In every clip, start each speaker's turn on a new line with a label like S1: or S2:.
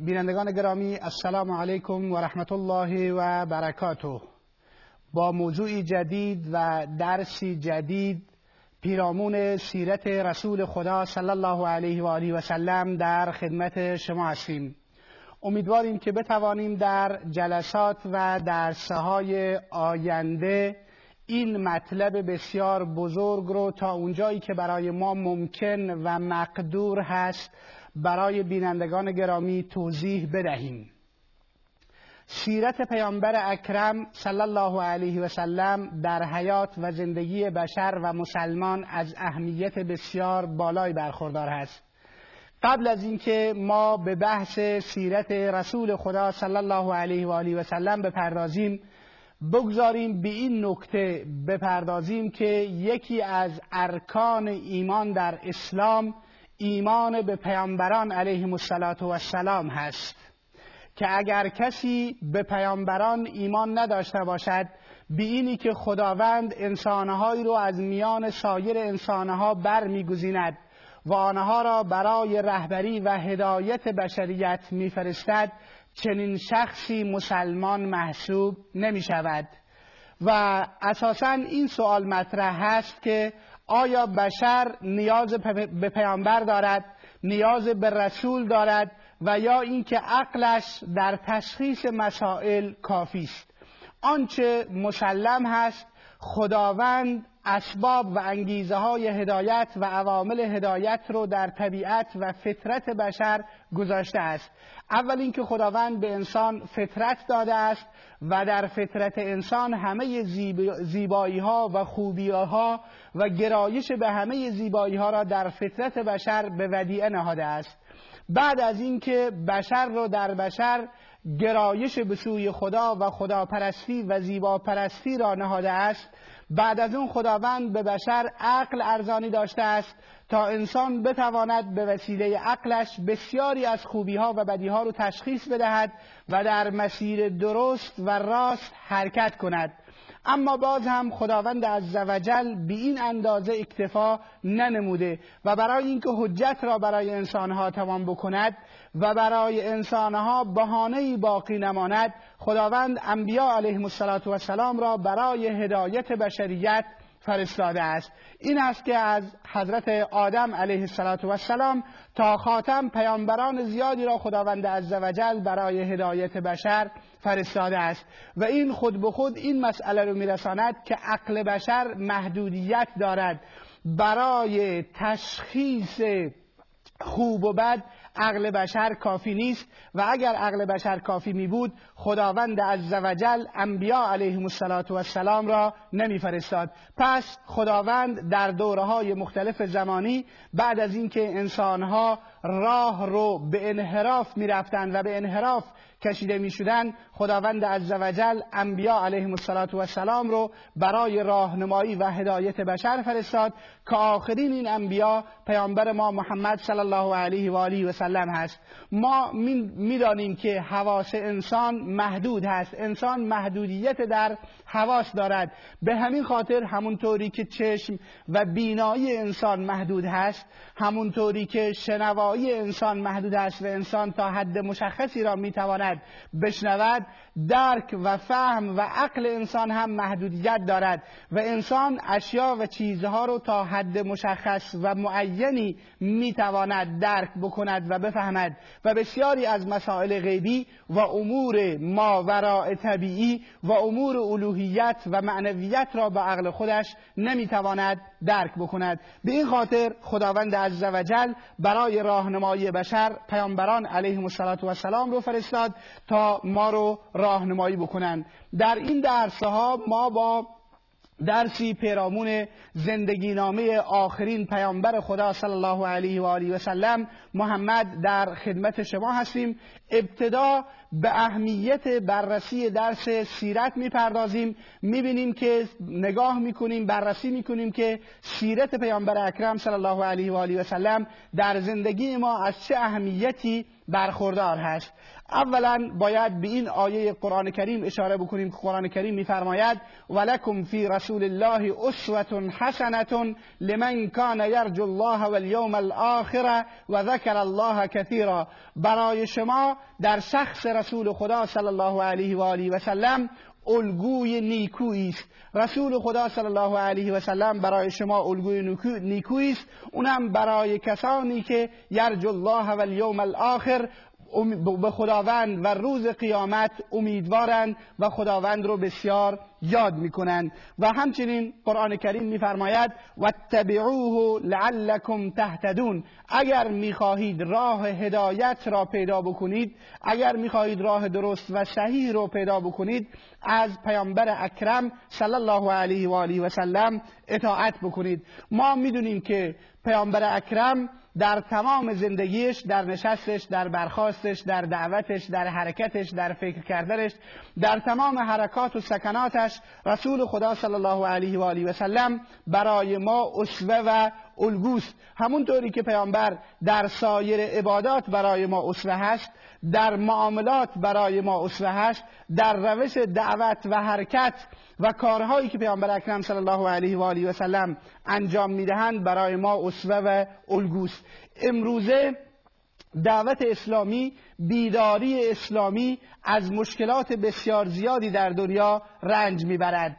S1: بینندگان گرامی السلام علیکم و رحمت الله و برکاته. با موضوعی جدید و درسی جدید پیرامون سیرت رسول خدا صلی الله علیه و آله و سلم در خدمت شما هستیم. امیدواریم که بتوانیم در جلسات و درسهای آینده این مطلب بسیار بزرگ رو تا اونجایی که برای ما ممکن و مقدور هست برای بینندگان گرامی توضیح بدهیم. سیرت پیامبر اکرم صلی الله علیه و سلم در حیات و زندگی بشر و مسلمان از اهمیت بسیار بالای برخوردار است قبل از اینکه ما به بحث سیرت رسول خدا صلی الله علیه و آله و سلم بپردازیم بگذاریم به این نکته بپردازیم که یکی از ارکان ایمان در اسلام ایمان به پیامبران علیهم السلام هست که اگر کسی به پیامبران ایمان نداشته باشد به اینی که خداوند انسانهایی رو از میان سایر انسانها برمیگزیند و آنها را برای رهبری و هدایت بشریت میفرستد چنین شخصی مسلمان محسوب نمی شود و اساسا این سوال مطرح هست که آیا بشر نیاز به پیامبر دارد؟ نیاز به رسول دارد؟ و یا اینکه عقلش در تشخیص مسائل کافی است؟ آنچه مسلم هست خداوند اسباب و انگیزه های هدایت و عوامل هدایت رو در طبیعت و فطرت بشر گذاشته است. اول اینکه خداوند به انسان فطرت داده است و در فطرت انسان همه زیبایی ها و خوبی ها و گرایش به همه زیبایی ها را در فطرت بشر به ودیعه نهاده است. بعد از اینکه بشر رو در بشر گرایش به سوی خدا و خداپرستی و زیباپرستی را نهاده است. بعد از اون خداوند به بشر عقل ارزانی داشته است تا انسان بتواند به وسیله عقلش بسیاری از خوبی ها و بدی ها رو تشخیص بدهد و در مسیر درست و راست حرکت کند. اما باز هم خداوند عزوجل به این اندازه اکتفا ننموده و برای اینکه حجت را برای انسانها تمام بکند و برای انسانها بهانه باقی نماند خداوند انبیا علیهم السلام را برای هدایت بشریت فرستاده است. این است که از حضرت آدم علیه السلام تا خاتم پیامبران زیادی را خداوند عزوجل برای هدایت بشر فرستاده است. و این خود به خود این مسئله رو میرساند که عقل بشر محدودیت دارد. برای تشخیص خوب و بد عقل بشر کافی نیست و اگر عقل بشر کافی می بود خداوند عزوجل انبیا علیهم السلام را نمیفرستاد. پس خداوند در دوره های مختلف زمانی بعد از اینکه انسانها راه رو به انحراف می‌رفتند و به انحراف کشیده می شدن خداوند عزوجل انبیا علیهم السلام رو برای راهنمایی و هدایت بشر فرستاد که آخرین این انبیا پیامبر ما محمد صلی الله علیه و آله و سلم هست. ما می‌دانیم که حواس انسان محدود هست. انسان محدودیت در حواس دارد. به همین خاطر همونطوری که چشم و بینایی انسان محدود هست همونطوری که شنوایی انسان محدود است و انسان تا حد مشخصی را می‌تواند بشنود درک و فهم و عقل انسان هم محدودیت دارد و انسان اشیا و چیزها رو تا حد مشخص و معینی می‌تواند درک بکند و بفهمد و بسیاری از مسائل غیبی و امور ماوراء طبیعی و امور الوهیت و معنویت را به عقل خودش نمی‌تواند درک بکند. به این خاطر خداوند عزوجل برای راهنمایی بشر پیامبران علیهم السلام رو فرستاد تا ما رو راهنمایی بکنند. در این درسها ما با درسی پیرامون زندگی نامه آخرین پیامبر خدا صلی الله علیه و آله و سلم محمد در خدمت شما هستیم. ابتدا به اهمیت بررسی درس سیرت می‌پردازیم. می‌بینیم که نگاه می‌کنیم بررسی می‌کنیم که سیرت پیامبر اکرم صلی الله علیه و آله و سلم در زندگی ما از چه اهمیتی برخوردار هست. اولا باید به این آیه قرآن کریم اشاره بکنیم که قرآن کریم میفرماید ولکم فی رسول الله اسوه حسنه لمن کان یرجو الله والیوم الاخره و ذکر الله کثیرا. برای شما در شخص رسول خدا صلی الله علیه و آله و سلم الگوی نیکویی است. رسول خدا صلی الله علیه و سلم برای شما الگوی نیکویی است. اونم برای کسانی که یرجو الله و الاخر به خداوند و روز قیامت امیدوارند و خداوند رو بسیار یاد می‌کنند. و همچنین قرآن کریم میفرماید واتبعوه لعلکم تهتدون. اگر می‌خواهید راه هدایت را پیدا بکنید اگر می‌خواهید راه درست و صحیح رو پیدا بکنید از پیامبر اکرم صلی الله علیه و آله و سلم اطاعت بکنید. ما می‌دونیم که پیامبر اکرم در تمام زندگیش در نشستش در برخواستش در دعوتش در حرکتش در فکر کردنش در تمام حرکات و سکناتش رسول خدا صلی الله علیه و آله و سلم برای ما اسوه و الگوست. همونطوری که پیامبر در سایر عبادات برای ما اسوه هست در معاملات برای ما اسوه هست در روش دعوت و حرکت و کارهایی که پیامبر اکرم صلی الله علیه و آله و سلم انجام می‌دهند برای ما اسوه و الگوست. امروزه دعوت اسلامی بیداری اسلامی از مشکلات بسیار زیادی در دنیا رنج می‌برد.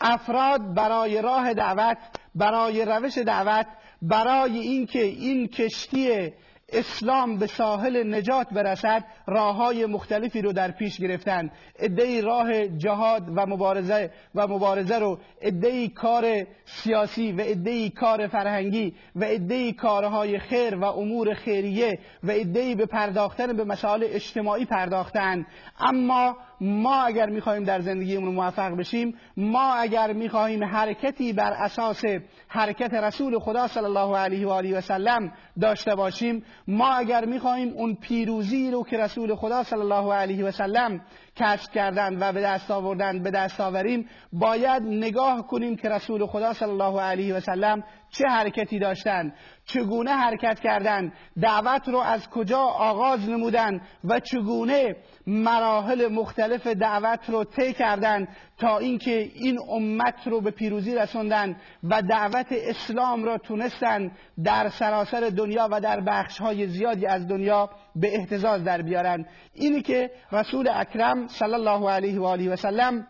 S1: افراد برای راه دعوت برای روش دعوت برای اینکه این کشتی اسلام به ساحل نجات برسد راه های مختلفی رو در پیش گرفتن. ادهی راه جهاد و مبارزه و مبارزه رو ادهی کار سیاسی و ادهی کار فرهنگی و ادهی کارهای خیر و امور خیریه و ادهی به پرداختن به مسائل اجتماعی پرداختن. اما ما اگر می‌خواهیم در زندگیمون موفق بشیم ما اگر می‌خواهیم حرکتی بر اساس حرکت رسول خدا صلی الله علیه و آله و سلم داشته باشیم ما اگر می‌خواهیم اون پیروزی رو که رسول خدا صلی الله علیه و سلم کسب کردن و به دست آوردن به دست آوریم باید نگاه کنیم که رسول خدا صلی الله علیه و سلم چه حرکتی داشتند چگونه حرکت کردند دعوت رو از کجا آغاز نمودن؟ و چگونه مراحل مختلف دعوت رو طی کردند تا اینکه این امت رو به پیروزی رسوندن و دعوت اسلام را تونستن در سراسر دنیا و در بخش های زیادی از دنیا به احتزاز در بیارن؟ اینی که رسول اکرم صلی الله علیه و آله و سلم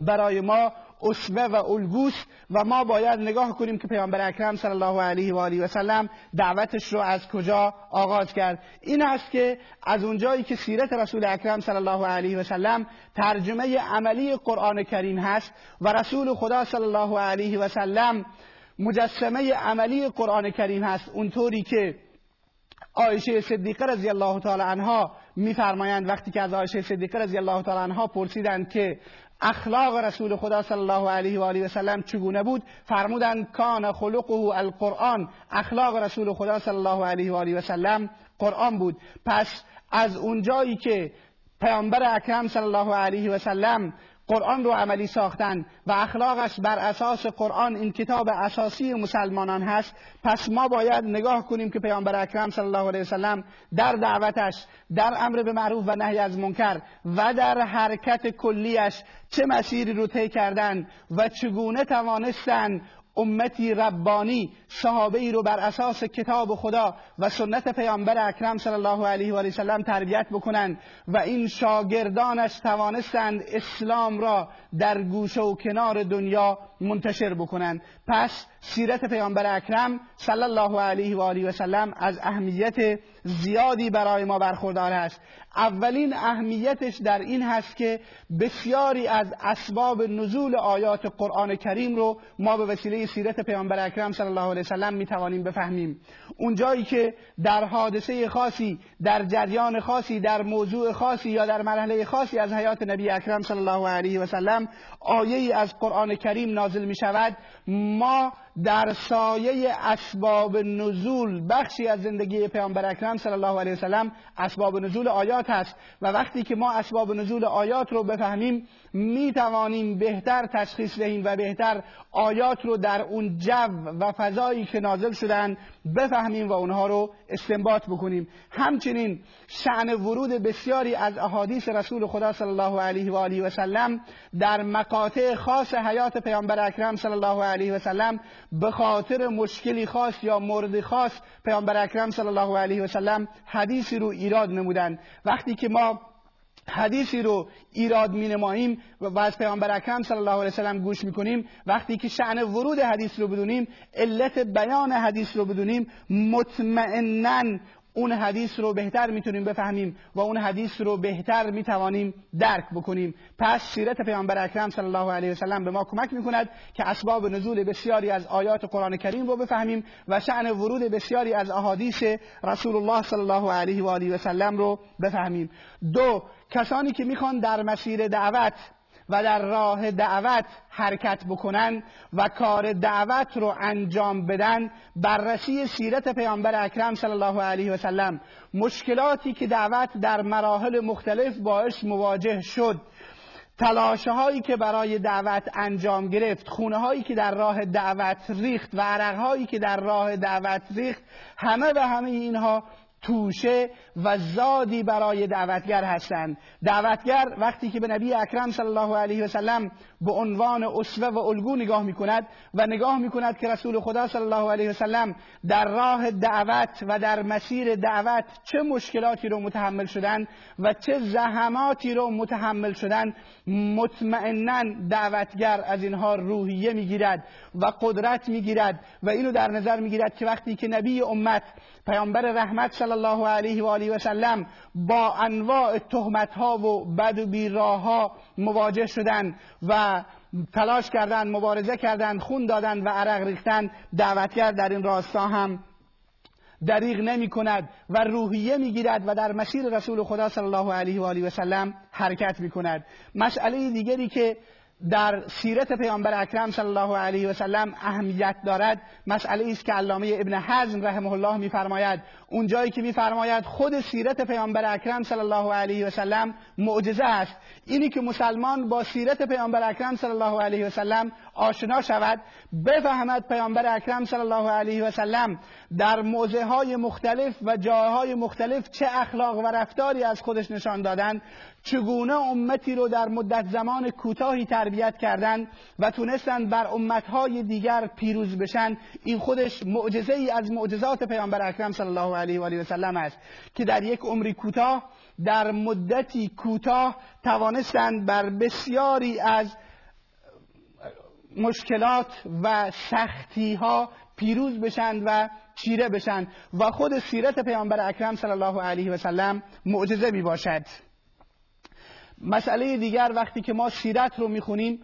S1: برای ما اسوه و الگوس و ما باید نگاه کنیم که پیامبر اکرم صلی الله علیه و آله و سلم دعوتش رو از کجا آغاز کرد. این است که از اونجایی که سیرت رسول اکرم صلی الله علیه و سلم ترجمه عملی قرآن کریم هست و رسول خدا صلی الله علیه و سلم مجسمه عملی قرآن کریم هست اونطوری که عایشه صدیقه رضی الله تعالی عنها میفرمایند. وقتی که از عایشه صدیقه رضی الله تعالی عنها پرسیدند که اخلاق رسول خدا صلی الله علیه و آله و سلم چگونه بود؟ فرمودند کان خلقه القرآن. اخلاق رسول خدا صلی الله علیه و آله و سلم قرآن بود. پس از اونجایی که پیامبر اکرم صلی الله علیه و سلم قرآن رو عملی ساختن و اخلاقش بر اساس قرآن این کتاب اساسی مسلمانان هست پس ما باید نگاه کنیم که پیامبر اکرم صلی الله علیه وسلم در دعوتش در امر به معروف و نهی از منکر و در حرکت کلیش چه مسیری رو طی کردن و چگونه توانستن امتی ربانی صحابه ای رو بر اساس کتاب خدا و سنت پیامبر اکرم صلی الله علیه و آله سلم تربیت بکنند و این شاگردانش توانستند اسلام را در گوشه و کنار دنیا منتشر بکنن. پس سیرت پیامبر اکرم صلی الله علیه و آله و سلم از اهمیت زیادی برای ما برخوردار است. اولین اهمیتش در این هست که بسیاری از اسباب نزول آیات قرآن کریم رو ما به وسیله سیرت پیامبر اکرم صلی الله علیه وسلم می توانیم بفهمیم. اونجایی که در حادثه خاصی در جریان خاصی در موضوع خاصی یا در مرحله خاصی از حیات نبی اکرم صلی الله علیه و سلم آیه ای از قرآن کریم نازل می شود ما در سایه اسباب نزول بخشی از زندگی پیامبر اکرم صلی الله علیه وسلم اسباب نزول آیات هست و وقتی که ما اسباب نزول آیات رو بفهمیم می توانیم بهتر تشخیص دهیم و بهتر آیات رو در اون جو و فضایی که نازل شدن بفهمیم و اونها رو استنباط بکنیم. همچنین شعن ورود بسیاری از احادیث رسول خدا صلی الله علیه و آله و سلم در مقاطع خاص حیات پیامبر اکرم صلی الله علیه و سلم به خاطر مشکلی خاص یا مورد خاص پیامبر اکرم صلی الله علیه و سلم حدیثی رو ایراد نمودن وقتی که ما حدیثی رو ایراد می نماییم و از پیامبر اکرم صلی الله علیه وسلم گوش می کنیم وقتی که شعن ورود حدیث رو بدونیم علت بیان حدیث رو بدونیم مطمئنا اون حدیث رو بهتر می‌تونیم بفهمیم و اون حدیث رو بهتر می‌توانیم درک بکنیم. پس سیرت پیامبر اکرم صلی الله علیه وسلم به ما کمک می‌کند که اسباب نزول بسیاری از آیات قرآن کریم رو بفهمیم و شعن ورود بسیاری از احادیث رسول الله صلی الله علیه و آله وسلم رو بفهمیم. دو کسانی که می‌خوان در مسیر دعوت و در راه دعوت حرکت بکنن و کار دعوت رو انجام بدن بررسی سیرت پیامبر اکرم صلی الله علیه و سلم. مشکلاتی که دعوت در مراحل مختلف باعث مواجه شد. تلاشه هایی که برای دعوت انجام گرفت خونه هایی که در راه دعوت ریخت و عرق هایی که در راه دعوت ریخت همه و همه اینها توشه و زادی برای دعوتگر هستند. دعوتگر وقتی که به نبی اکرم صلی الله علیه و سلم به عنوان اسوه و الگو نگاه می کند و نگاه می کند که رسول خدا صلی الله علیه و سلم در راه دعوت و در مسیر دعوت چه مشکلاتی رو متحمل شدن و چه زحماتی رو متحمل شدن مطمئنا دعوتگر از اینها روحیه می‌گیرد و قدرت می‌گیرد و اینو در نظر می‌گیرد که وقتی که نبی امت پیامبر رحمت صلی الله علیه و و سلم با انواع تهمت ها و بد و بیراه ها مواجه شدند و تلاش کردند مبارزه کردند خون دادند و عرق ریختند دعوتگر در این راستا هم دریغ نمی کند و روحیه می گیرد و در مسیر رسول خدا صلی الله علیه و آله و سلم حرکت می کند مسئله دیگری که در سیرت پیامبر اکرم صلی الله علیه و سلم اهمیت دارد. مسئله است که علامه ابن حزم رحمه الله میفرماید. اون جایی که میفرماید خود سیرت پیامبر اکرم صلی الله علیه و سلم معجزه است. اینی که مسلمان با سیرت پیامبر اکرم صلی الله علیه و سلم آشنا شود بفهمد پیامبر اکرم صلی الله علیه و سلم در موضع های مختلف و جاهای مختلف چه اخلاق و رفتاری از خودش نشان دادن. چگونه امتی رو در مدت زمان کوتاهی تربیت کردن و تونستن بر امتهای دیگر پیروز بشن؟ این خودش معجزه ای از معجزات پیامبر اکرم صلی الله علیه و آله و سلم است که در یک عمری کوتاه در مدتی کوتاه توانستند بر بسیاری از مشکلات و سختی ها پیروز بشند و چیره بشند و خود سیرت پیامبر اکرم صلی الله علیه و سلم معجزه می باشد مسئله دیگر وقتی که ما سیرت رو می‌خونیم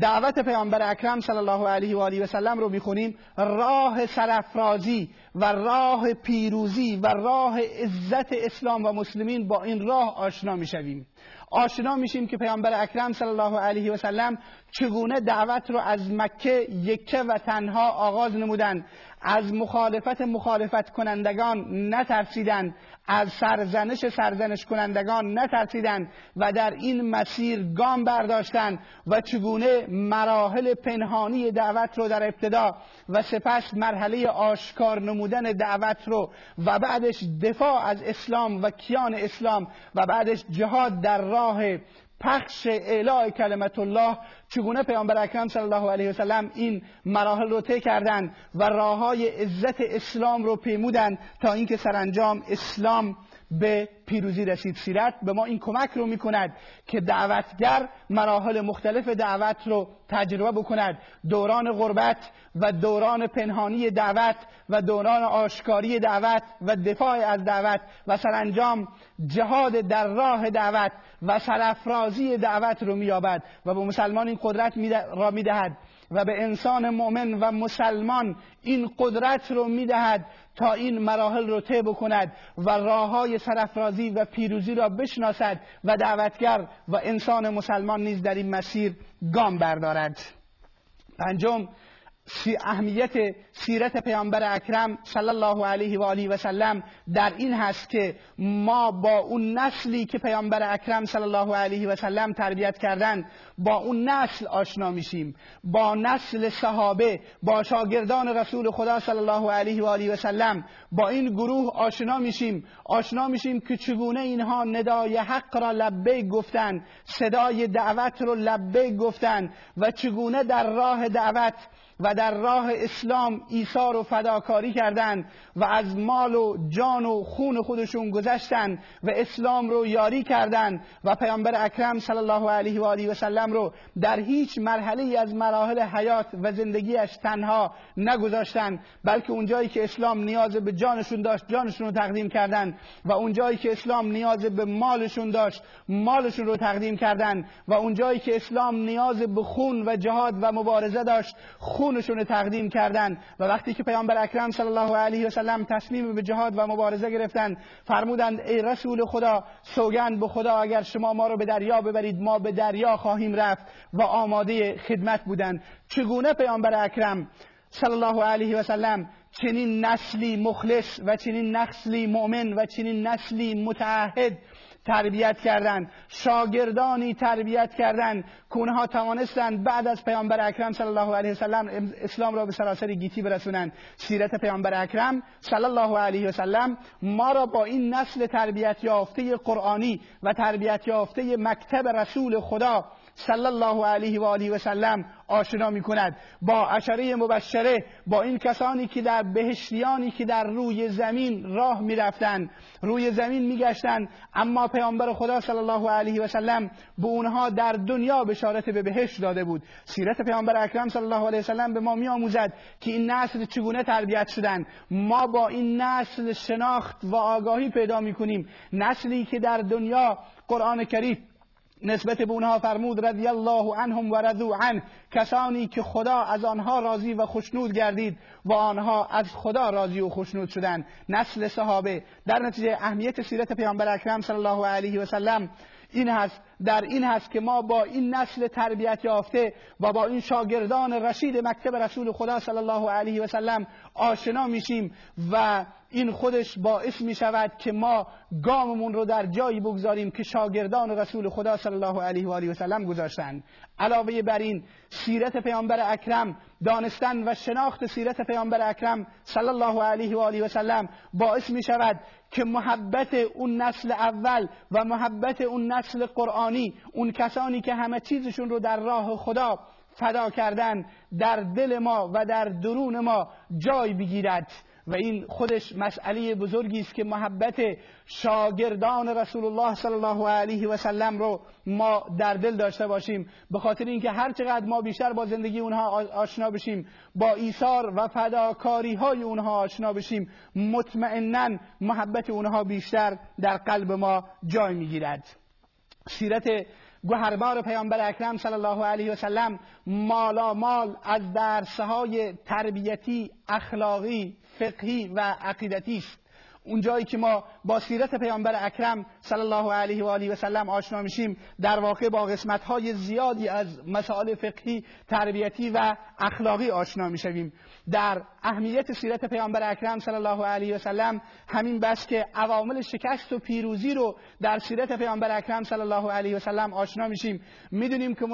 S1: دعوت پیامبر اکرم صلی الله علیه و آله و سلم رو می‌خونیم راه سرافرازی و راه پیروزی و راه عزت اسلام و مسلمین با این راه آشنا می‌شویم. آشنا میشیم که پیامبر اکرم صلی الله علیه و سلم چگونه دعوت رو از مکه یکه و تنها آغاز نمودند از مخالفت مخالفت کنندگان نترسیدند از سرزنش سرزنش کنندگان نترسیدند و در این مسیر گام برداشتند و چگونه مراحل پنهانی دعوت رو در ابتدا و سپس مرحله آشکار نمودن دعوت رو و بعدش دفاع از اسلام و کیان اسلام و بعدش جهاد در راه پخش اعلاء کلمت الله چگونه پیامبر اکرم صلی الله علیه وسلم این مراحل رو طی کردند و راه های عزت اسلام رو پیمودند تا اینکه سرانجام اسلام به پیروزی رسید؟ سیرت به ما این کمک رو می‌کند که دعوتگر مراحل مختلف دعوت رو تجربه بکند. دوران غربت و دوران پنهانی دعوت و دوران آشکاری دعوت و دفاع از دعوت و سرانجام جهاد در راه دعوت و سرافرازی دعوت رو مییابد و به مسلمان این قدرت را می‌دهد و به انسان مؤمن و مسلمان این قدرت رو می‌دهد تا این مراحل رو طی بکند و راه های سرافرازی و پیروزی را بشناسد و دعوتگر و انسان مسلمان نیز در این مسیر گام بردارد. پنجم اهمیت سیرت پیامبر اکرم صلی الله علیه و آله و سلم در این هست که ما با اون نسلی که پیامبر اکرم صلی الله علیه و سلم تربیت کردن با اون نسل آشنا میشیم. با نسل صحابه با شاگردان رسول خدا صلی الله علیه و آله و سلم با این گروه آشنا میشیم. آشنا میشیم که چگونه اینها ندای حق را لبه گفتن صدای دعوت رو لبه گفتن و چگونه در راه دعوت و در راه اسلام ایثار و فداکاری کردند و از مال و جان و خون خودشون گذشتن و اسلام رو یاری کردند و پیامبر اکرم صلی الله علیه و آله و سلم رو در هیچ مرحله از مراحل حیات و زندگیش تنها نگذاشتن بلکه اونجایی که اسلام نیاز به جانشون داشت جانشون رو تقدیم کردند و اونجایی که اسلام نیاز به مالشون داشت مالشون رو تقدیم کردند و اونجایی که اسلام نیاز به خون و جهاد و مبارزه داشت خونشون تقدیم کردند و وقتی که پیامبر اکرم صلی الله علیه و سلم تصمیم به جهاد و مبارزه گرفتند فرمودند ای رسول خدا سوگند به خدا اگر شما ما رو به دریا ببرید ما به دریا خواهیم رفت و آماده خدمت بودند چگونه پیامبر اکرم صلی الله علیه و سلم چنین نسلی مخلص و چنین نسلی مؤمن و چنین نسلی متعهد تربیت کردن. شاگردانی تربیت کردن. که اونها توانستند بعد از پیامبر اکرم صلی الله علیه وسلم اسلام را به سراسر گیتی برسونند سیرت پیامبر اکرم صلی الله علیه وسلم ما را با این نسل تربیت یافته قرآنی و تربیت یافته مکتب رسول خدا صلی الله علیه و آله و سلم آشنا می کند با اشره مبشره با این کسانی که در بهشتیانی که در روی زمین راه می رفتن روی زمین می گشتن اما پیامبر خدا صلی الله علیه و سلم به اونها در دنیا بشارت به بهشت داده بود. سیرت پیامبر اکرم صلی الله علیه و سلم به ما می آموزد که این نسل چگونه تربیت شدن. ما با این نسل شناخت و آگاهی پیدا می کنیم نسلی که در دنیا قرآن کریم نسبت به اونها فرمود رضی الله عنهم و رضو عنه. کسانی که خدا از آنها راضی و خوشنود گردید و آنها از خدا راضی و خوشنود شدند. نسل صحابه. در نتیجه اهمیت سیرت پیامبر اکرم صلی الله علیه و سلم این هست در این هست که ما با این نسل تربیت یافته و با این شاگردان رشید مکتب رسول خدا صلی الله علیه و سلم آشنا میشیم و این خودش باعث می شود که ما گاممون رو در جایی بگذاریم که شاگردان رسول خدا صلی الله علیه و آله و سلم گذاشتند علاوه بر این سیرت پیامبر اکرم دانستن و شناخت سیرت پیامبر اکرم صلی الله علیه و آله و سلم باعث می شود که محبت اون نسل اول و محبت اون نسل قرآنی اون کسانی که همه چیزشون رو در راه خدا فدا کردن در دل ما و در درون ما جای بگیرد. و این خودش مسئله بزرگی است که محبت شاگردان رسول الله صلی الله علیه و سلم رو ما در دل داشته باشیم. به خاطر اینکه هر چقدر ما بیشتر با زندگی اونها آشنا بشیم با ایثار و فداکاری های اونها آشنا بشیم مطمئنا محبت اونها بیشتر در قلب ما جای می‌گیرد. سیرت گوهربار پیامبر اکرم صلی الله علیه و سلم مالا مال از درسهای تربیتی اخلاقی فقهی و عقیدتی است. اونجایی که ما با سیرت پیامبر اکرم صلی الله علیه و آله و سلم آشنا میشیم در واقع با قسمت های زیادی از مسائل فقهی تربیتی و اخلاقی آشنا می‌شویم. در اهمیت سیرت پیامبر اکرم صلی الله علیه و سلم همین بس که عوامل شکست و پیروزی رو در سیرت پیامبر اکرم صلی الله علیه و سلم آشنا میشیم. می‌دونیم که